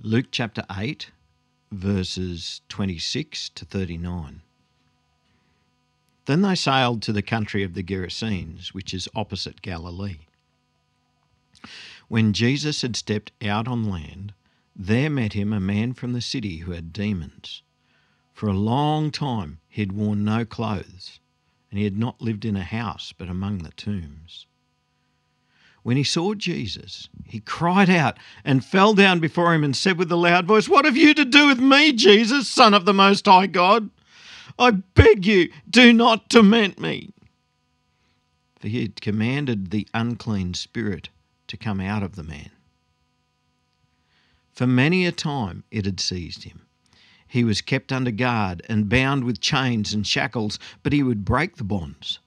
Luke chapter 8, verses 26 to 39. Then they sailed to the country of the Gerasenes, which is opposite Galilee. When Jesus had stepped out on land, there met him a man from the city who had demons. For a long time he had worn no clothes, and he had not lived in a house but among the tombs. When he saw Jesus, he cried out and fell down before him and said with a loud voice, What have you to do with me, Jesus, Son of the Most High God? I beg you, do not torment me. For he had commanded the unclean spirit to come out of the man. For many a time it had seized him. He was kept under guard and bound with chains and shackles, but he would break the bonds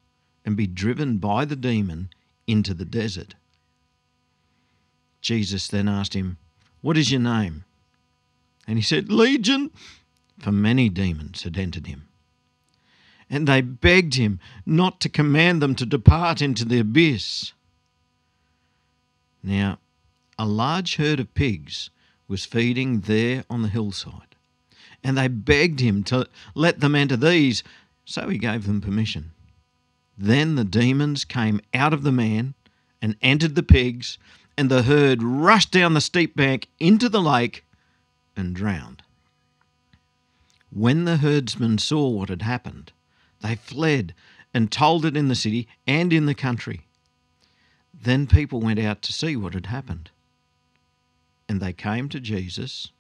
and be driven by the demon into the desert. Jesus then asked him, What is your name? And he said, Legion, for many demons had entered him. And they begged him not to command them to depart into the abyss. Now, a large herd of pigs was feeding there on the hillside, and they begged him to let them enter these, so he gave them permission. Then the demons came out of the man and entered the pigs, and the herd rushed down the steep bank into the lake and drowned. When the herdsmen saw what had happened, they fled and told it in the city and in the country. Then people went out to see what had happened. And they came to Jesus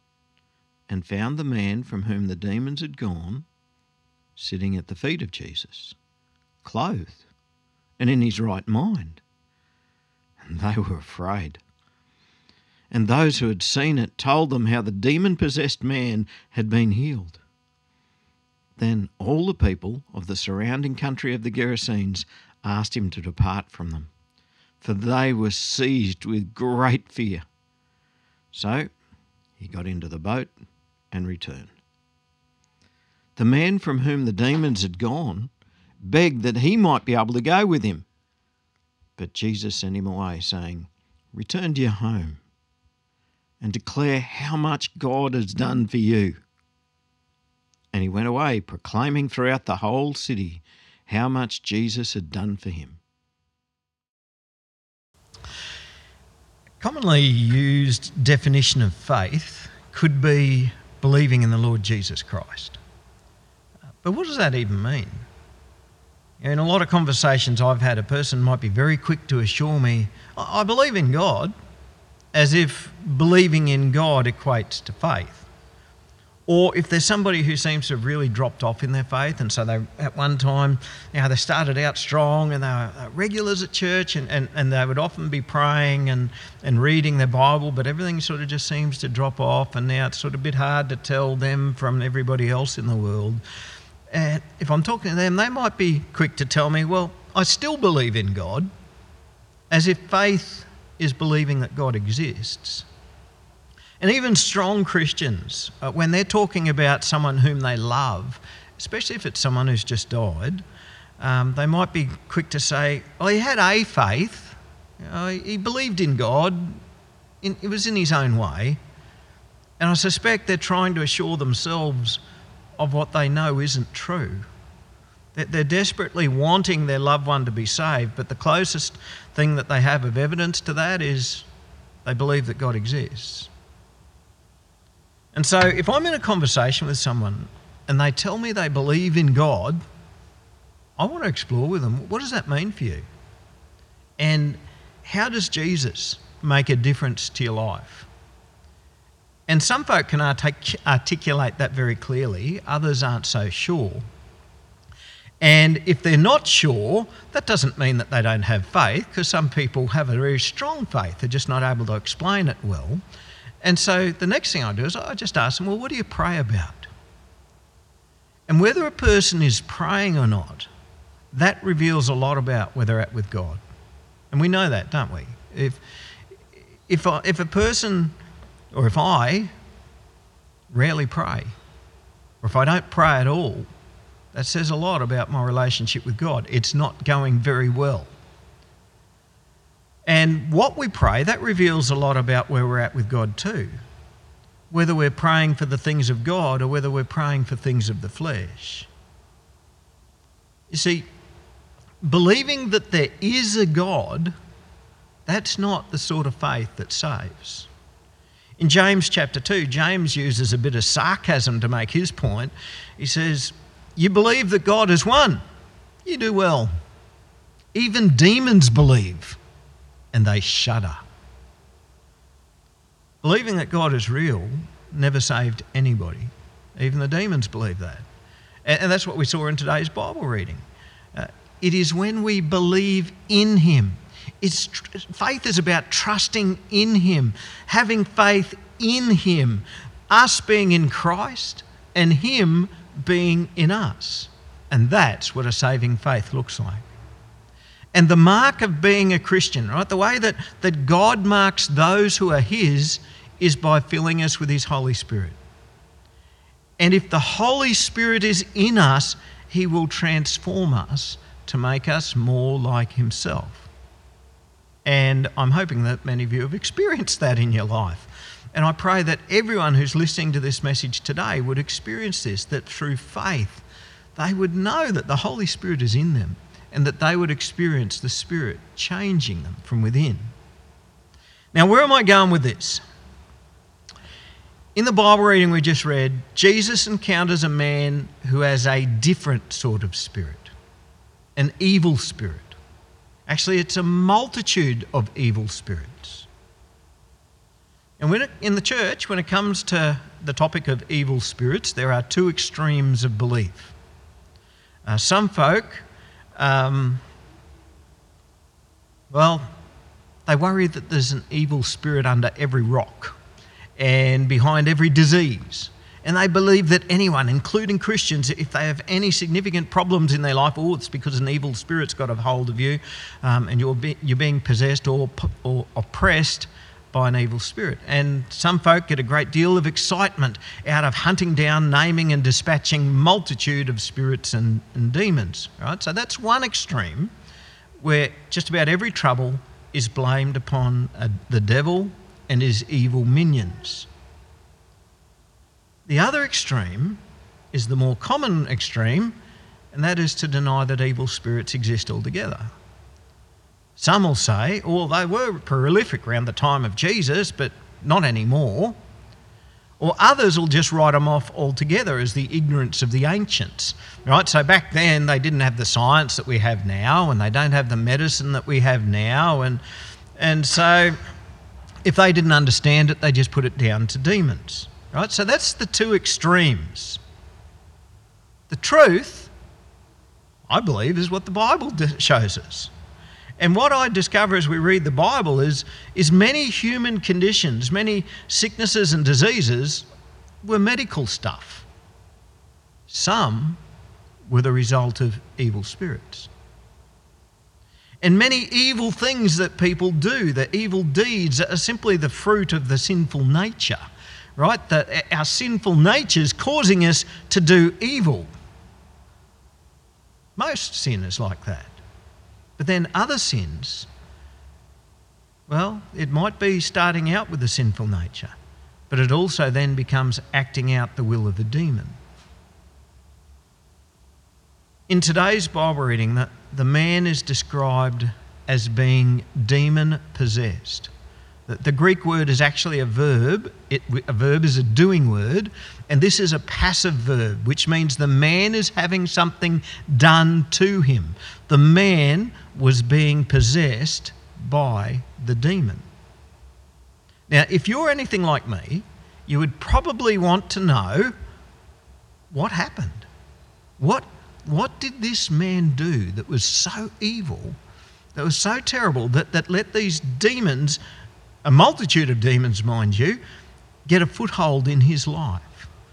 and found the man from whom the demons had gone sitting at the feet of Jesus, clothed and in his right mind. And they were afraid. And those who had seen it told them how the demon possessed man had been healed. Then all the people of the surrounding country of the Gerasenes asked him to depart from them, for they were seized with great fear. So he got into the boat and returned. The man from whom the demons had gone begged that he might be able to go with him. But Jesus sent him away, saying, Return to your home and declare how much God has done for you. And he went away, proclaiming throughout the whole city how much Jesus had done for him. Commonly used definition of faith could be believing in the Lord Jesus Christ. But what does that even mean? In a lot of conversations I've had, a person might be very quick to assure me, I believe in God, as if believing in God equates to faith. Or if there's somebody who seems to have really dropped off in their faith, and so they at one time, you know, they started out strong and they were uh, regulars at church and, and, and they would often be praying and, and reading their Bible, but everything sort of just seems to drop off, and now it's sort of a bit hard to tell them from everybody else in the world. And if I'm talking to them, they might be quick to tell me, well, I still believe in God, as if faith is believing that God exists. And even strong Christians, uh, when they're talking about someone whom they love, especially if it's someone who's just died, um, they might be quick to say, well, he had a faith, you know, he believed in God, it was in his own way. And I suspect they're trying to assure themselves of what they know isn't true. That they're desperately wanting their loved one to be saved, but the closest thing that they have of evidence to that is they believe that God exists. And so if I'm in a conversation with someone and they tell me they believe in God, I want to explore with them what does that mean for you? And how does Jesus make a difference to your life? And some folk can artic- articulate that very clearly, others aren't so sure. And if they're not sure, that doesn't mean that they don't have faith, because some people have a very strong faith, they're just not able to explain it well. And so the next thing I do is I just ask them, well, what do you pray about? And whether a person is praying or not, that reveals a lot about where they're at with God. And we know that, don't we? If, if, if a person or if I rarely pray, or if I don't pray at all, that says a lot about my relationship with God. It's not going very well. And what we pray, that reveals a lot about where we're at with God too. whether we're praying for the things of God or whether we're praying for things of the flesh. You see, believing that there is a God, that's not the sort of faith that saves. In James chapter 2, James uses a bit of sarcasm to make his point. He says, You believe that God is one. You do well. Even demons believe, and they shudder. Believing that God is real never saved anybody. Even the demons believe that. And that's what we saw in today's Bible reading. Uh, it is when we believe in Him. It's, faith is about trusting in Him, having faith in Him, us being in Christ, and Him being in us. And that's what a saving faith looks like. And the mark of being a Christian, right? The way that, that God marks those who are His is by filling us with His Holy Spirit. And if the Holy Spirit is in us, He will transform us to make us more like Himself. And I'm hoping that many of you have experienced that in your life. And I pray that everyone who's listening to this message today would experience this, that through faith, they would know that the Holy Spirit is in them and that they would experience the Spirit changing them from within. Now, where am I going with this? In the Bible reading we just read, Jesus encounters a man who has a different sort of spirit, an evil spirit. Actually, it's a multitude of evil spirits. And it, in the church, when it comes to the topic of evil spirits, there are two extremes of belief. Uh, some folk, um, well, they worry that there's an evil spirit under every rock and behind every disease. And they believe that anyone, including Christians, if they have any significant problems in their life, oh, it's because an evil spirit's got a hold of you um, and you're, be, you're being possessed or, or oppressed by an evil spirit. And some folk get a great deal of excitement out of hunting down, naming, and dispatching multitude of spirits and, and demons. Right? So that's one extreme where just about every trouble is blamed upon a, the devil and his evil minions. The other extreme is the more common extreme, and that is to deny that evil spirits exist altogether. Some will say, well, they were prolific around the time of Jesus, but not anymore. Or others will just write them off altogether as the ignorance of the ancients. Right? So back then they didn't have the science that we have now, and they don't have the medicine that we have now, and and so if they didn't understand it, they just put it down to demons. Right? So that's the two extremes. The truth, I believe, is what the Bible shows us. And what I discover as we read the Bible is, is many human conditions, many sicknesses and diseases were medical stuff. Some were the result of evil spirits. And many evil things that people do, the evil deeds, are simply the fruit of the sinful nature, right? That our sinful nature is causing us to do evil. Most sin is like that. But then other sins, well, it might be starting out with a sinful nature, but it also then becomes acting out the will of the demon. In today's Bible reading, the, the man is described as being demon possessed. The Greek word is actually a verb. It, a verb is a doing word, and this is a passive verb, which means the man is having something done to him. The man was being possessed by the demon. Now, if you're anything like me, you would probably want to know what happened. What what did this man do that was so evil, that was so terrible, that, that let these demons, a multitude of demons, mind you, get a foothold in his life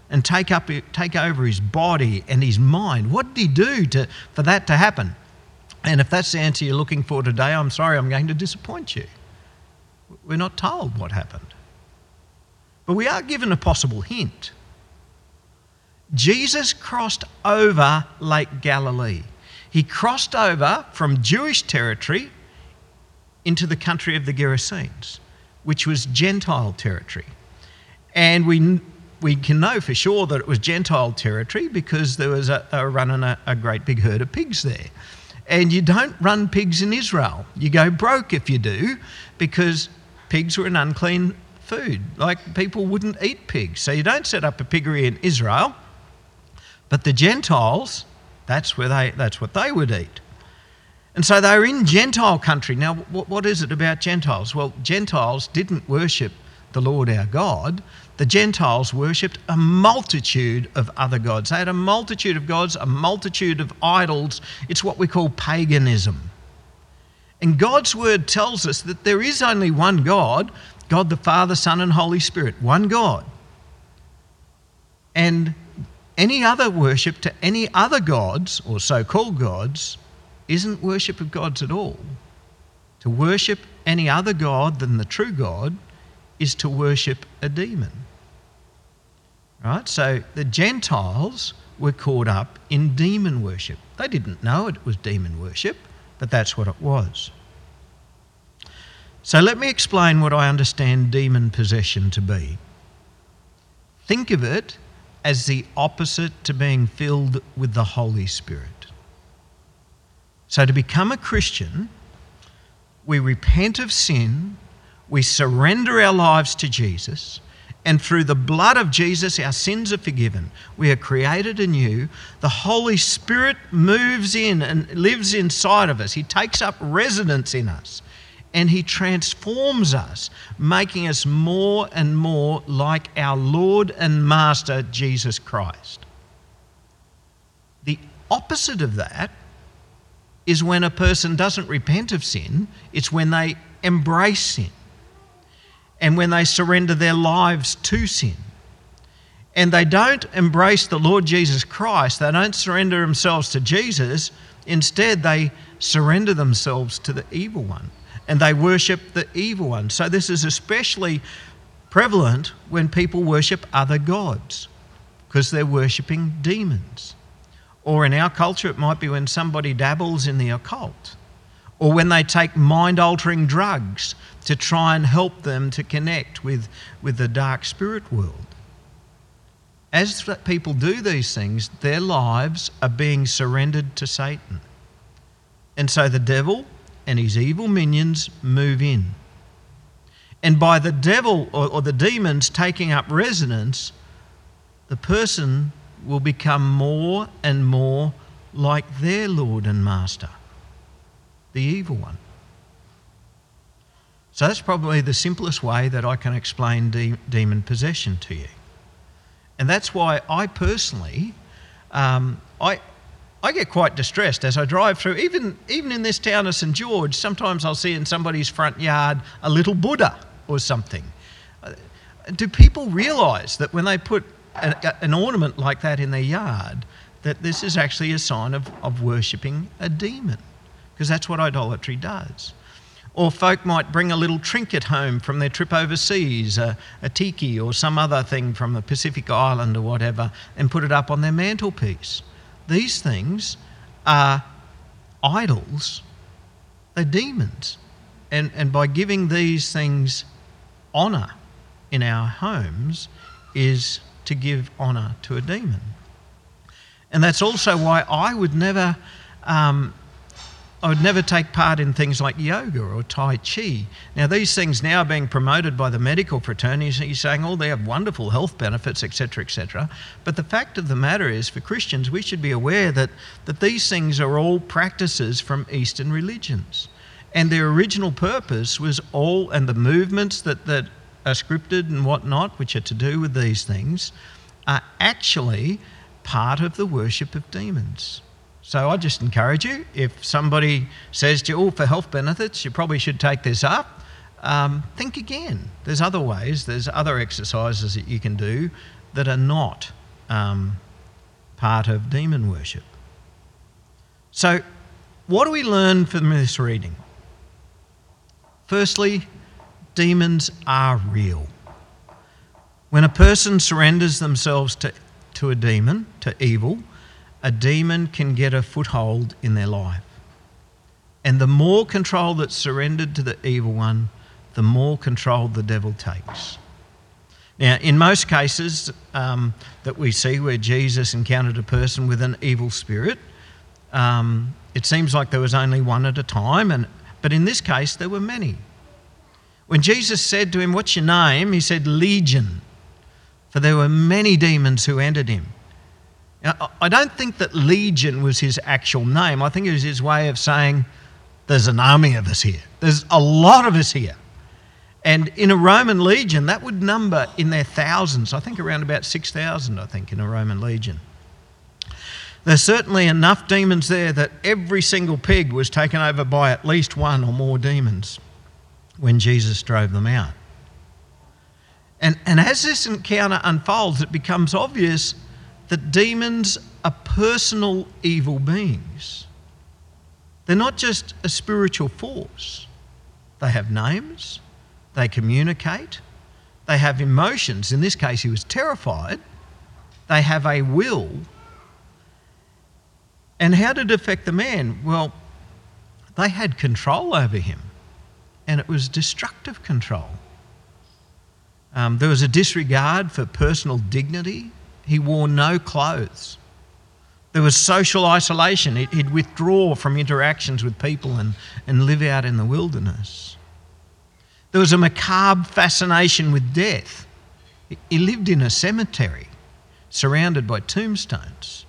and take, up, take over his body and his mind? What did he do to, for that to happen? And if that's the answer you're looking for today, I'm sorry, I'm going to disappoint you. We're not told what happened. But we are given a possible hint. Jesus crossed over Lake Galilee. He crossed over from Jewish territory into the country of the Gerasenes, which was Gentile territory. And we, we can know for sure that it was Gentile territory because there was a, running a, a great big herd of pigs there. And you don't run pigs in Israel. You go broke if you do because pigs were an unclean food. Like people wouldn't eat pigs. So you don't set up a piggery in Israel. But the Gentiles, that's, where they, that's what they would eat. And so they were in Gentile country. Now, what is it about Gentiles? Well, Gentiles didn't worship the Lord our God. The Gentiles worshipped a multitude of other gods. They had a multitude of gods, a multitude of idols. It's what we call paganism. And God's word tells us that there is only one God God the Father, Son, and Holy Spirit. One God. And any other worship to any other gods, or so called gods, isn't worship of gods at all. To worship any other God than the true God is to worship a demon. Right? So the Gentiles were caught up in demon worship. They didn't know it was demon worship, but that's what it was. So let me explain what I understand demon possession to be. Think of it as the opposite to being filled with the Holy Spirit. So, to become a Christian, we repent of sin, we surrender our lives to Jesus, and through the blood of Jesus, our sins are forgiven. We are created anew. The Holy Spirit moves in and lives inside of us, He takes up residence in us and He transforms us, making us more and more like our Lord and Master, Jesus Christ. The opposite of that is when a person doesn't repent of sin, it's when they embrace sin and when they surrender their lives to sin. And they don't embrace the Lord Jesus Christ, they don't surrender themselves to Jesus, instead, they surrender themselves to the evil one and they worship the evil one. So, this is especially prevalent when people worship other gods because they're worshipping demons. Or in our culture, it might be when somebody dabbles in the occult, or when they take mind altering drugs to try and help them to connect with, with the dark spirit world. As people do these things, their lives are being surrendered to Satan. And so the devil and his evil minions move in. And by the devil or, or the demons taking up residence, the person will become more and more like their Lord and Master, the evil one. So that's probably the simplest way that I can explain de- demon possession to you. And that's why I personally, um, I, I get quite distressed as I drive through. Even, even in this town of St George, sometimes I'll see in somebody's front yard a little Buddha or something. Uh, do people realise that when they put an, an ornament like that in their yard, that this is actually a sign of, of worshipping a demon? Because that's what idolatry does. Or folk might bring a little trinket home from their trip overseas, a, a tiki or some other thing from a Pacific island or whatever, and put it up on their mantelpiece these things are idols, they're demons. And, and by giving these things honour in our homes is to give honour to a demon. And that's also why I would never um, I would never take part in things like yoga or Tai Chi. Now, these things now are being promoted by the medical fraternity. He's saying, oh, they have wonderful health benefits, etc., etc. But the fact of the matter is, for Christians, we should be aware that, that these things are all practices from Eastern religions. And their original purpose was all, and the movements that, that are scripted and whatnot, which are to do with these things, are actually part of the worship of demons. So I just encourage you if somebody says to you, oh, for health benefits, you probably should take this up, um, think again. There's other ways, there's other exercises that you can do that are not um, part of demon worship. So, what do we learn from this reading? Firstly, demons are real. When a person surrenders themselves to, to a demon, to evil, a demon can get a foothold in their life. And the more control that's surrendered to the evil one, the more control the devil takes. Now, in most cases um, that we see where Jesus encountered a person with an evil spirit, um, it seems like there was only one at a time, and, but in this case, there were many. When Jesus said to him, What's your name? he said, Legion, for there were many demons who entered him. Now, I don't think that Legion was his actual name. I think it was his way of saying, There's an army of us here, there's a lot of us here. And in a Roman legion, that would number in their thousands. I think around about 6,000, I think, in a Roman legion. There's certainly enough demons there that every single pig was taken over by at least one or more demons when Jesus drove them out. And, and as this encounter unfolds, it becomes obvious that demons are personal evil beings. They're not just a spiritual force, they have names, they communicate, they have emotions. In this case, he was terrified. They have a will. And how did it affect the man? Well, they had control over him, and it was destructive control. Um, there was a disregard for personal dignity. He wore no clothes. There was social isolation. He'd withdraw from interactions with people and, and live out in the wilderness. There was a macabre fascination with death. He lived in a cemetery surrounded by tombstones.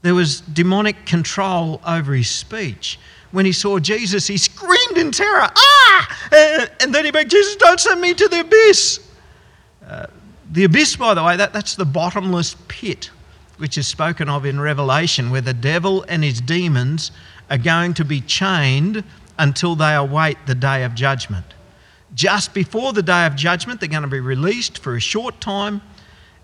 There was demonic control over his speech. When he saw Jesus, he screamed in terror, Ah! And then he begged Jesus, Don't send me to the abyss. Uh, the abyss, by the way, that, that's the bottomless pit, which is spoken of in Revelation, where the devil and his demons are going to be chained until they await the day of judgment. Just before the day of judgment, they're going to be released for a short time,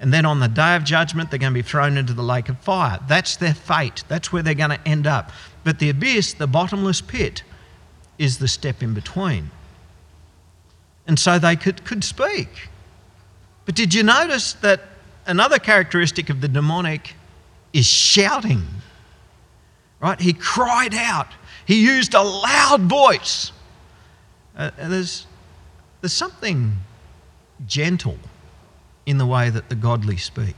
and then on the day of judgment, they're going to be thrown into the lake of fire. That's their fate. That's where they're going to end up. But the abyss, the bottomless pit, is the step in between. And so they could, could speak. But did you notice that another characteristic of the demonic is shouting? Right? He cried out. He used a loud voice. Uh, there's, there's something gentle in the way that the godly speak.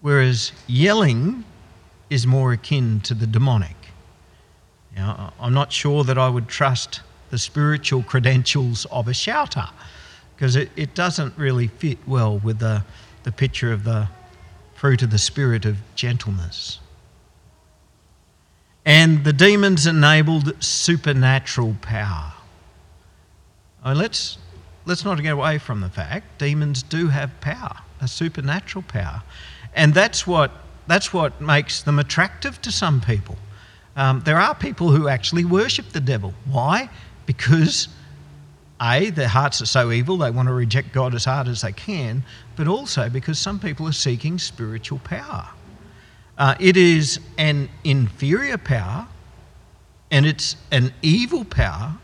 Whereas yelling is more akin to the demonic. Now, I'm not sure that I would trust the spiritual credentials of a shouter because it, it doesn't really fit well with the, the picture of the fruit of the spirit of gentleness. And the demons enabled supernatural power. Oh, let's, let's not get away from the fact demons do have power, a supernatural power. And that's what, that's what makes them attractive to some people. Um, there are people who actually worship the devil. Why? Because a, their hearts are so evil, they want to reject God as hard as they can, but also because some people are seeking spiritual power. Uh, it is an inferior power, and it's an evil power,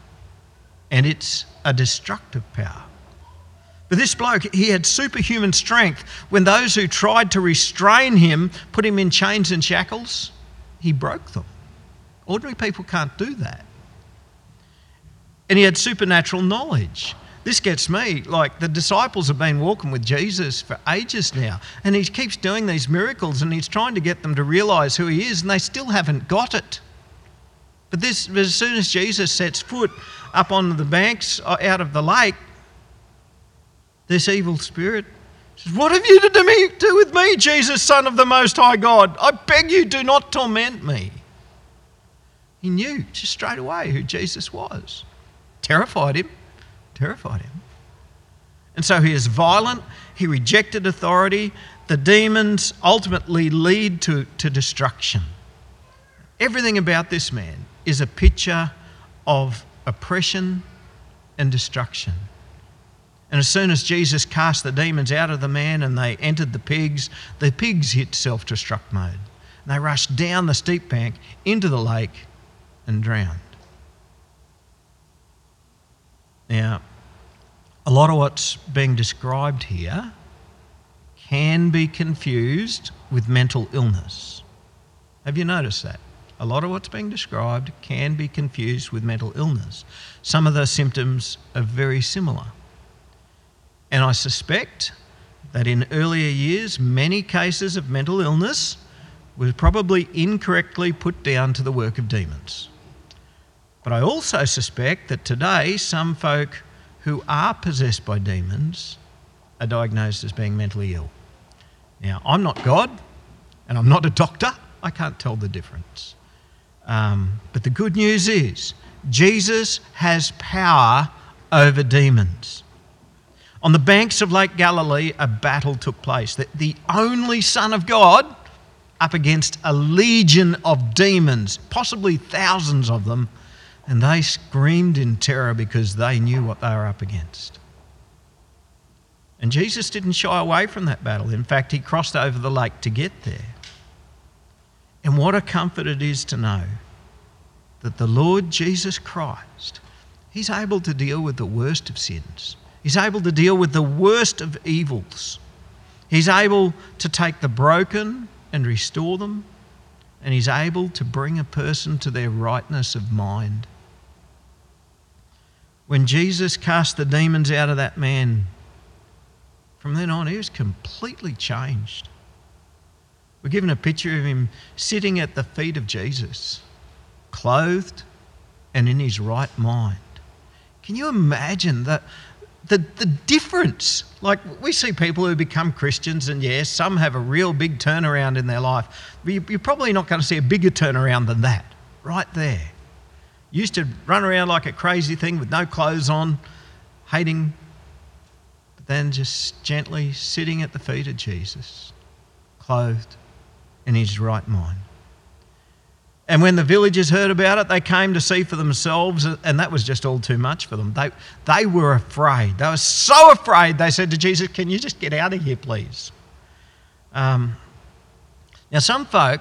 and it's a destructive power. But this bloke, he had superhuman strength. When those who tried to restrain him put him in chains and shackles, he broke them. Ordinary people can't do that. And he had supernatural knowledge. This gets me. Like the disciples have been walking with Jesus for ages now, and he keeps doing these miracles and he's trying to get them to realize who he is, and they still haven't got it. But this, as soon as Jesus sets foot up on the banks uh, out of the lake, this evil spirit says, What have you to do with me, Jesus, Son of the Most High God? I beg you, do not torment me. He knew just straight away who Jesus was. Terrified him terrified him. And so he is violent, he rejected authority. The demons ultimately lead to, to destruction. Everything about this man is a picture of oppression and destruction. And as soon as Jesus cast the demons out of the man and they entered the pigs, the pigs hit self destruct mode. And they rushed down the steep bank into the lake and drowned. Now, a lot of what's being described here can be confused with mental illness. Have you noticed that? A lot of what's being described can be confused with mental illness. Some of the symptoms are very similar. And I suspect that in earlier years, many cases of mental illness was probably incorrectly put down to the work of demons. But I also suspect that today some folk who are possessed by demons are diagnosed as being mentally ill. Now, I'm not God and I'm not a doctor. I can't tell the difference. Um, but the good news is Jesus has power over demons. On the banks of Lake Galilee, a battle took place. The, the only Son of God up against a legion of demons, possibly thousands of them, and they screamed in terror because they knew what they were up against. And Jesus didn't shy away from that battle. In fact, he crossed over the lake to get there. And what a comfort it is to know that the Lord Jesus Christ, he's able to deal with the worst of sins. He's able to deal with the worst of evils. He's able to take the broken and restore them, and he's able to bring a person to their rightness of mind. When Jesus cast the demons out of that man, from then on, he was completely changed. We're given a picture of him sitting at the feet of Jesus, clothed and in his right mind. Can you imagine that? The, the difference. Like, we see people who become Christians, and yes, some have a real big turnaround in their life. But you're probably not going to see a bigger turnaround than that, right there. Used to run around like a crazy thing with no clothes on, hating, but then just gently sitting at the feet of Jesus, clothed in his right mind. And when the villagers heard about it, they came to see for themselves, and that was just all too much for them. They, they were afraid. They were so afraid, they said to Jesus, Can you just get out of here, please? Um, now, some folk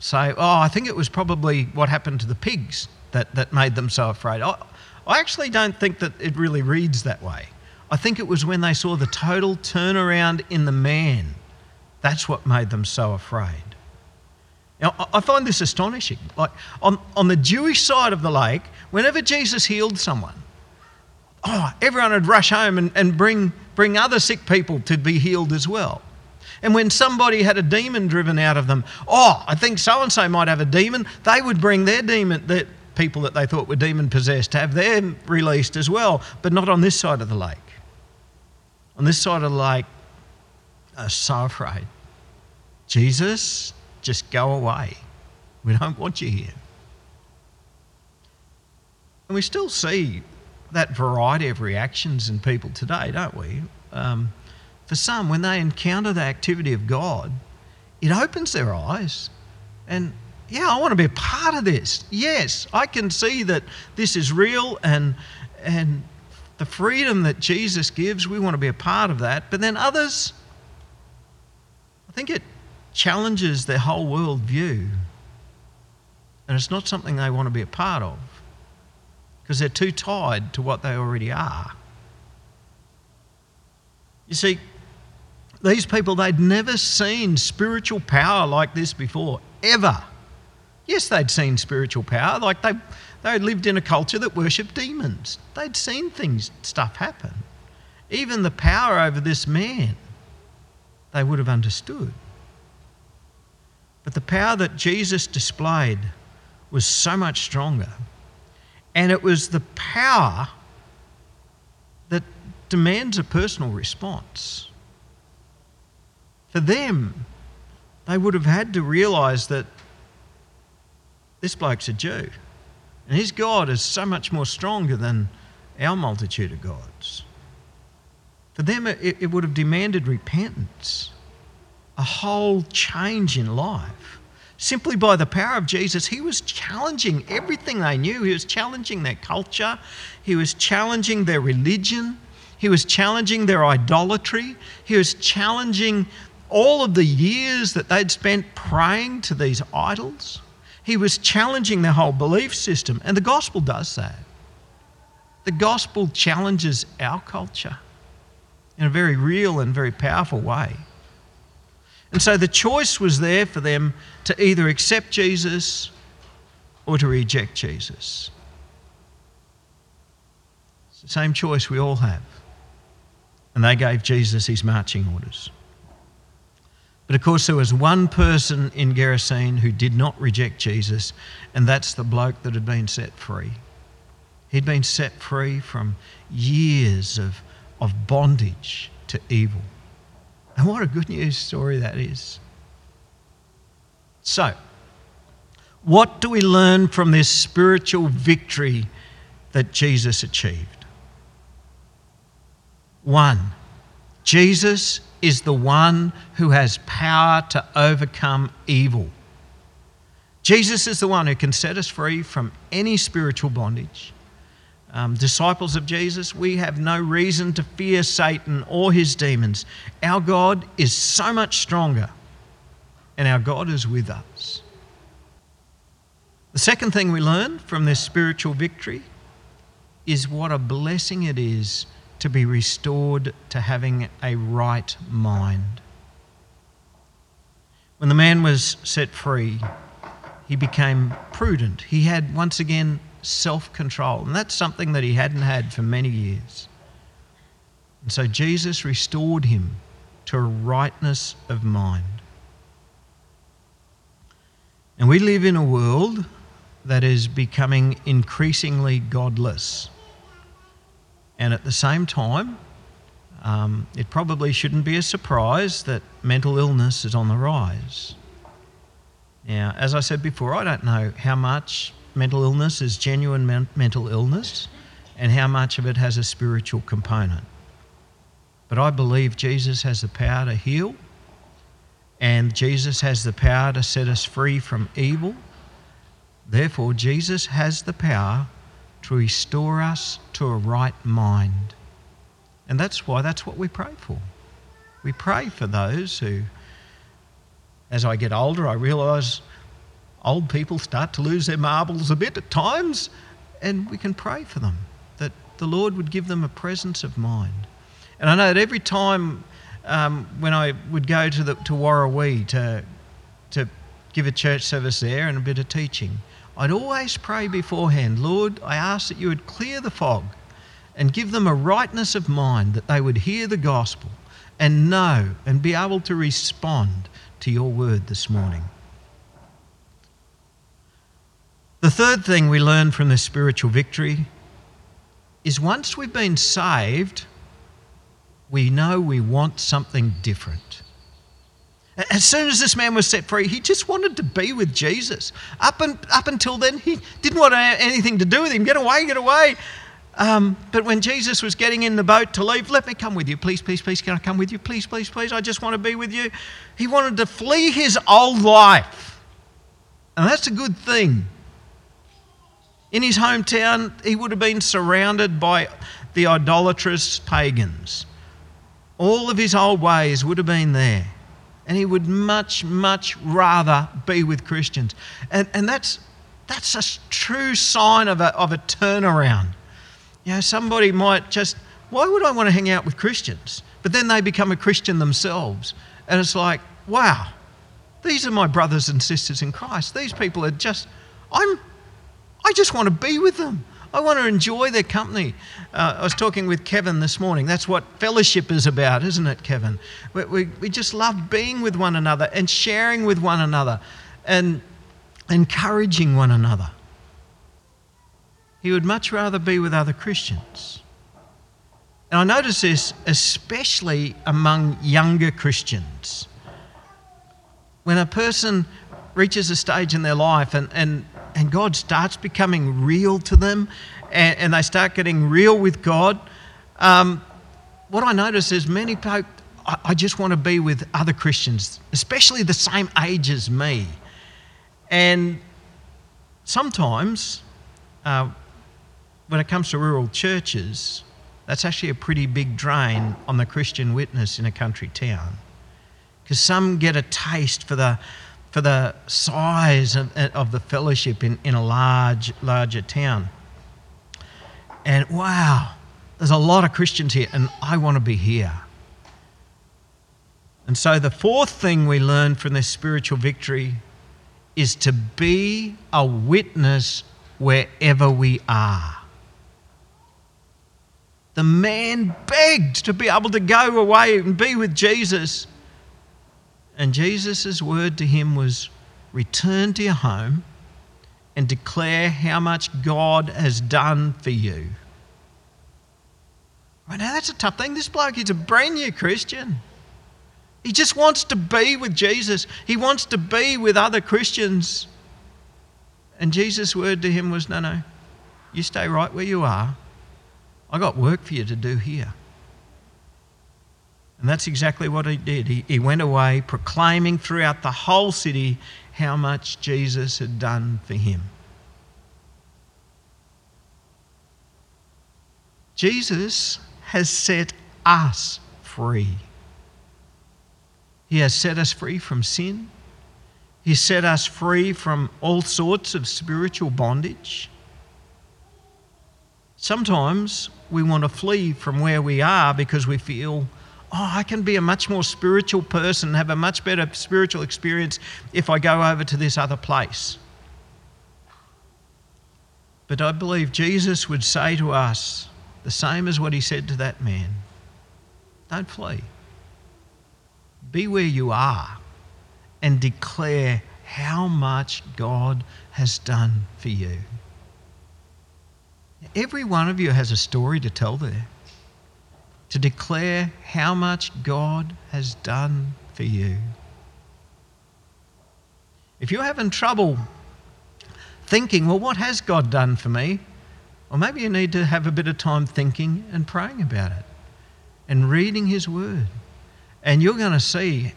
say, Oh, I think it was probably what happened to the pigs that, that made them so afraid. I, I actually don't think that it really reads that way. I think it was when they saw the total turnaround in the man. That's what made them so afraid. Now, I find this astonishing. Like on, on the Jewish side of the lake, whenever Jesus healed someone, oh, everyone would rush home and, and bring, bring other sick people to be healed as well. And when somebody had a demon driven out of them, oh, I think so and so might have a demon, they would bring their demon, their, people that they thought were demon possessed to have them released as well, but not on this side of the lake. On this side of the lake, are so afraid. Jesus, just go away. We don't want you here. And we still see that variety of reactions in people today, don't we? Um, for some, when they encounter the activity of God, it opens their eyes and yeah, I want to be a part of this. Yes, I can see that this is real and and the freedom that Jesus gives, we want to be a part of that. But then others, I think it challenges their whole world view. And it's not something they want to be a part of because they're too tied to what they already are. You see, these people, they'd never seen spiritual power like this before, ever. Yes, they'd seen spiritual power. Like they, they lived in a culture that worshipped demons. They'd seen things, stuff happen. Even the power over this man, they would have understood. But the power that Jesus displayed was so much stronger. And it was the power that demands a personal response. For them, they would have had to realize that this bloke's a Jew. And his God is so much more stronger than our multitude of gods. For them, it, it would have demanded repentance, a whole change in life. Simply by the power of Jesus, he was challenging everything they knew. He was challenging their culture, he was challenging their religion, he was challenging their idolatry, he was challenging all of the years that they'd spent praying to these idols. He was challenging their whole belief system, and the gospel does that. The gospel challenges our culture in a very real and very powerful way. And so the choice was there for them to either accept Jesus or to reject Jesus. It's the same choice we all have. and they gave Jesus his marching orders. But of course, there was one person in Gerasene who did not reject Jesus, and that's the bloke that had been set free. He'd been set free from years of, of bondage to evil. And what a good news story that is. So, what do we learn from this spiritual victory that Jesus achieved? One, Jesus is the one who has power to overcome evil. Jesus is the one who can set us free from any spiritual bondage. Um, disciples of Jesus, we have no reason to fear Satan or his demons. Our God is so much stronger, and our God is with us. The second thing we learn from this spiritual victory is what a blessing it is to be restored to having a right mind. When the man was set free, he became prudent. He had once again self control, and that's something that he hadn't had for many years. And so Jesus restored him to a rightness of mind. And we live in a world that is becoming increasingly godless. And at the same time, um, it probably shouldn't be a surprise that mental illness is on the rise. Now, as I said before, I don't know how much mental illness is genuine men- mental illness and how much of it has a spiritual component. But I believe Jesus has the power to heal, and Jesus has the power to set us free from evil. Therefore, Jesus has the power to restore us to a right mind. And that's why that's what we pray for. We pray for those who, as I get older, I realise old people start to lose their marbles a bit at times, and we can pray for them that the Lord would give them a presence of mind. And I know that every time um, when I would go to, the, to Warrawee to, to give a church service there and a bit of teaching, I'd always pray beforehand, Lord, I ask that you would clear the fog and give them a rightness of mind that they would hear the gospel and know and be able to respond to your word this morning. The third thing we learn from this spiritual victory is once we've been saved, we know we want something different. As soon as this man was set free, he just wanted to be with Jesus. Up, and, up until then, he didn't want anything to do with him. Get away, get away. Um, but when Jesus was getting in the boat to leave, let me come with you. Please, please, please, can I come with you? Please, please, please. I just want to be with you. He wanted to flee his old life. And that's a good thing. In his hometown, he would have been surrounded by the idolatrous pagans. All of his old ways would have been there and he would much, much rather be with Christians. And, and that's, that's a true sign of a, of a turnaround. You know, somebody might just, why would I want to hang out with Christians? But then they become a Christian themselves. And it's like, wow, these are my brothers and sisters in Christ. These people are just, I'm, I just want to be with them. I want to enjoy their company. Uh, I was talking with Kevin this morning. That's what fellowship is about, isn't it, Kevin? We, we, we just love being with one another and sharing with one another and encouraging one another. He would much rather be with other Christians. And I notice this especially among younger Christians. When a person reaches a stage in their life and, and and God starts becoming real to them and, and they start getting real with God, um, what I notice is many people, I, I just want to be with other Christians, especially the same age as me. And sometimes, uh, when it comes to rural churches, that's actually a pretty big drain on the Christian witness in a country town. Because some get a taste for the, for the size of, of the fellowship in, in a large, larger town. And wow, there's a lot of Christians here, and I want to be here. And so, the fourth thing we learn from this spiritual victory is to be a witness wherever we are. The man begged to be able to go away and be with Jesus. And Jesus' word to him was return to your home and declare how much God has done for you. Right now, that's a tough thing. This bloke is a brand new Christian. He just wants to be with Jesus, he wants to be with other Christians. And Jesus' word to him was, No, no, you stay right where you are. I got work for you to do here. And that's exactly what he did. He, he went away proclaiming throughout the whole city how much Jesus had done for him. Jesus has set us free. He has set us free from sin. He set us free from all sorts of spiritual bondage. Sometimes we want to flee from where we are because we feel, oh, I can be a much more spiritual person, have a much better spiritual experience if I go over to this other place. But I believe Jesus would say to us the same as what he said to that man don't flee. Be where you are and declare how much God has done for you. Every one of you has a story to tell there, to declare how much God has done for you. If you're having trouble thinking, well, what has God done for me? Or maybe you need to have a bit of time thinking and praying about it and reading His Word. And you're going to see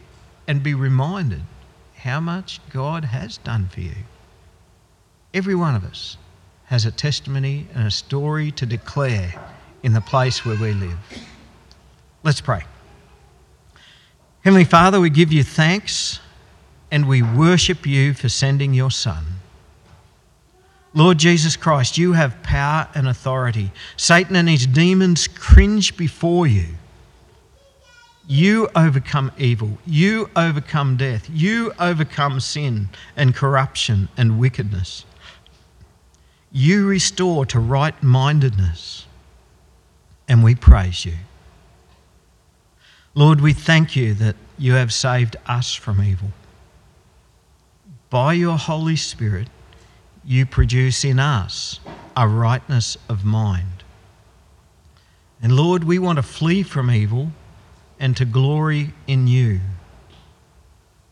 and be reminded how much God has done for you. Every one of us has a testimony and a story to declare in the place where we live. Let's pray. Heavenly Father, we give you thanks and we worship you for sending your Son. Lord Jesus Christ, you have power and authority. Satan and his demons cringe before you. You overcome evil. You overcome death. You overcome sin and corruption and wickedness. You restore to right mindedness. And we praise you. Lord, we thank you that you have saved us from evil. By your Holy Spirit, you produce in us a rightness of mind. And Lord, we want to flee from evil and to glory in you.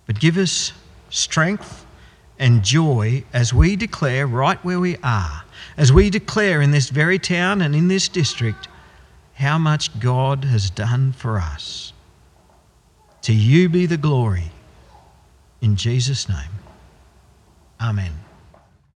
But give us strength and joy as we declare right where we are, as we declare in this very town and in this district how much God has done for us. To you be the glory. In Jesus' name, Amen.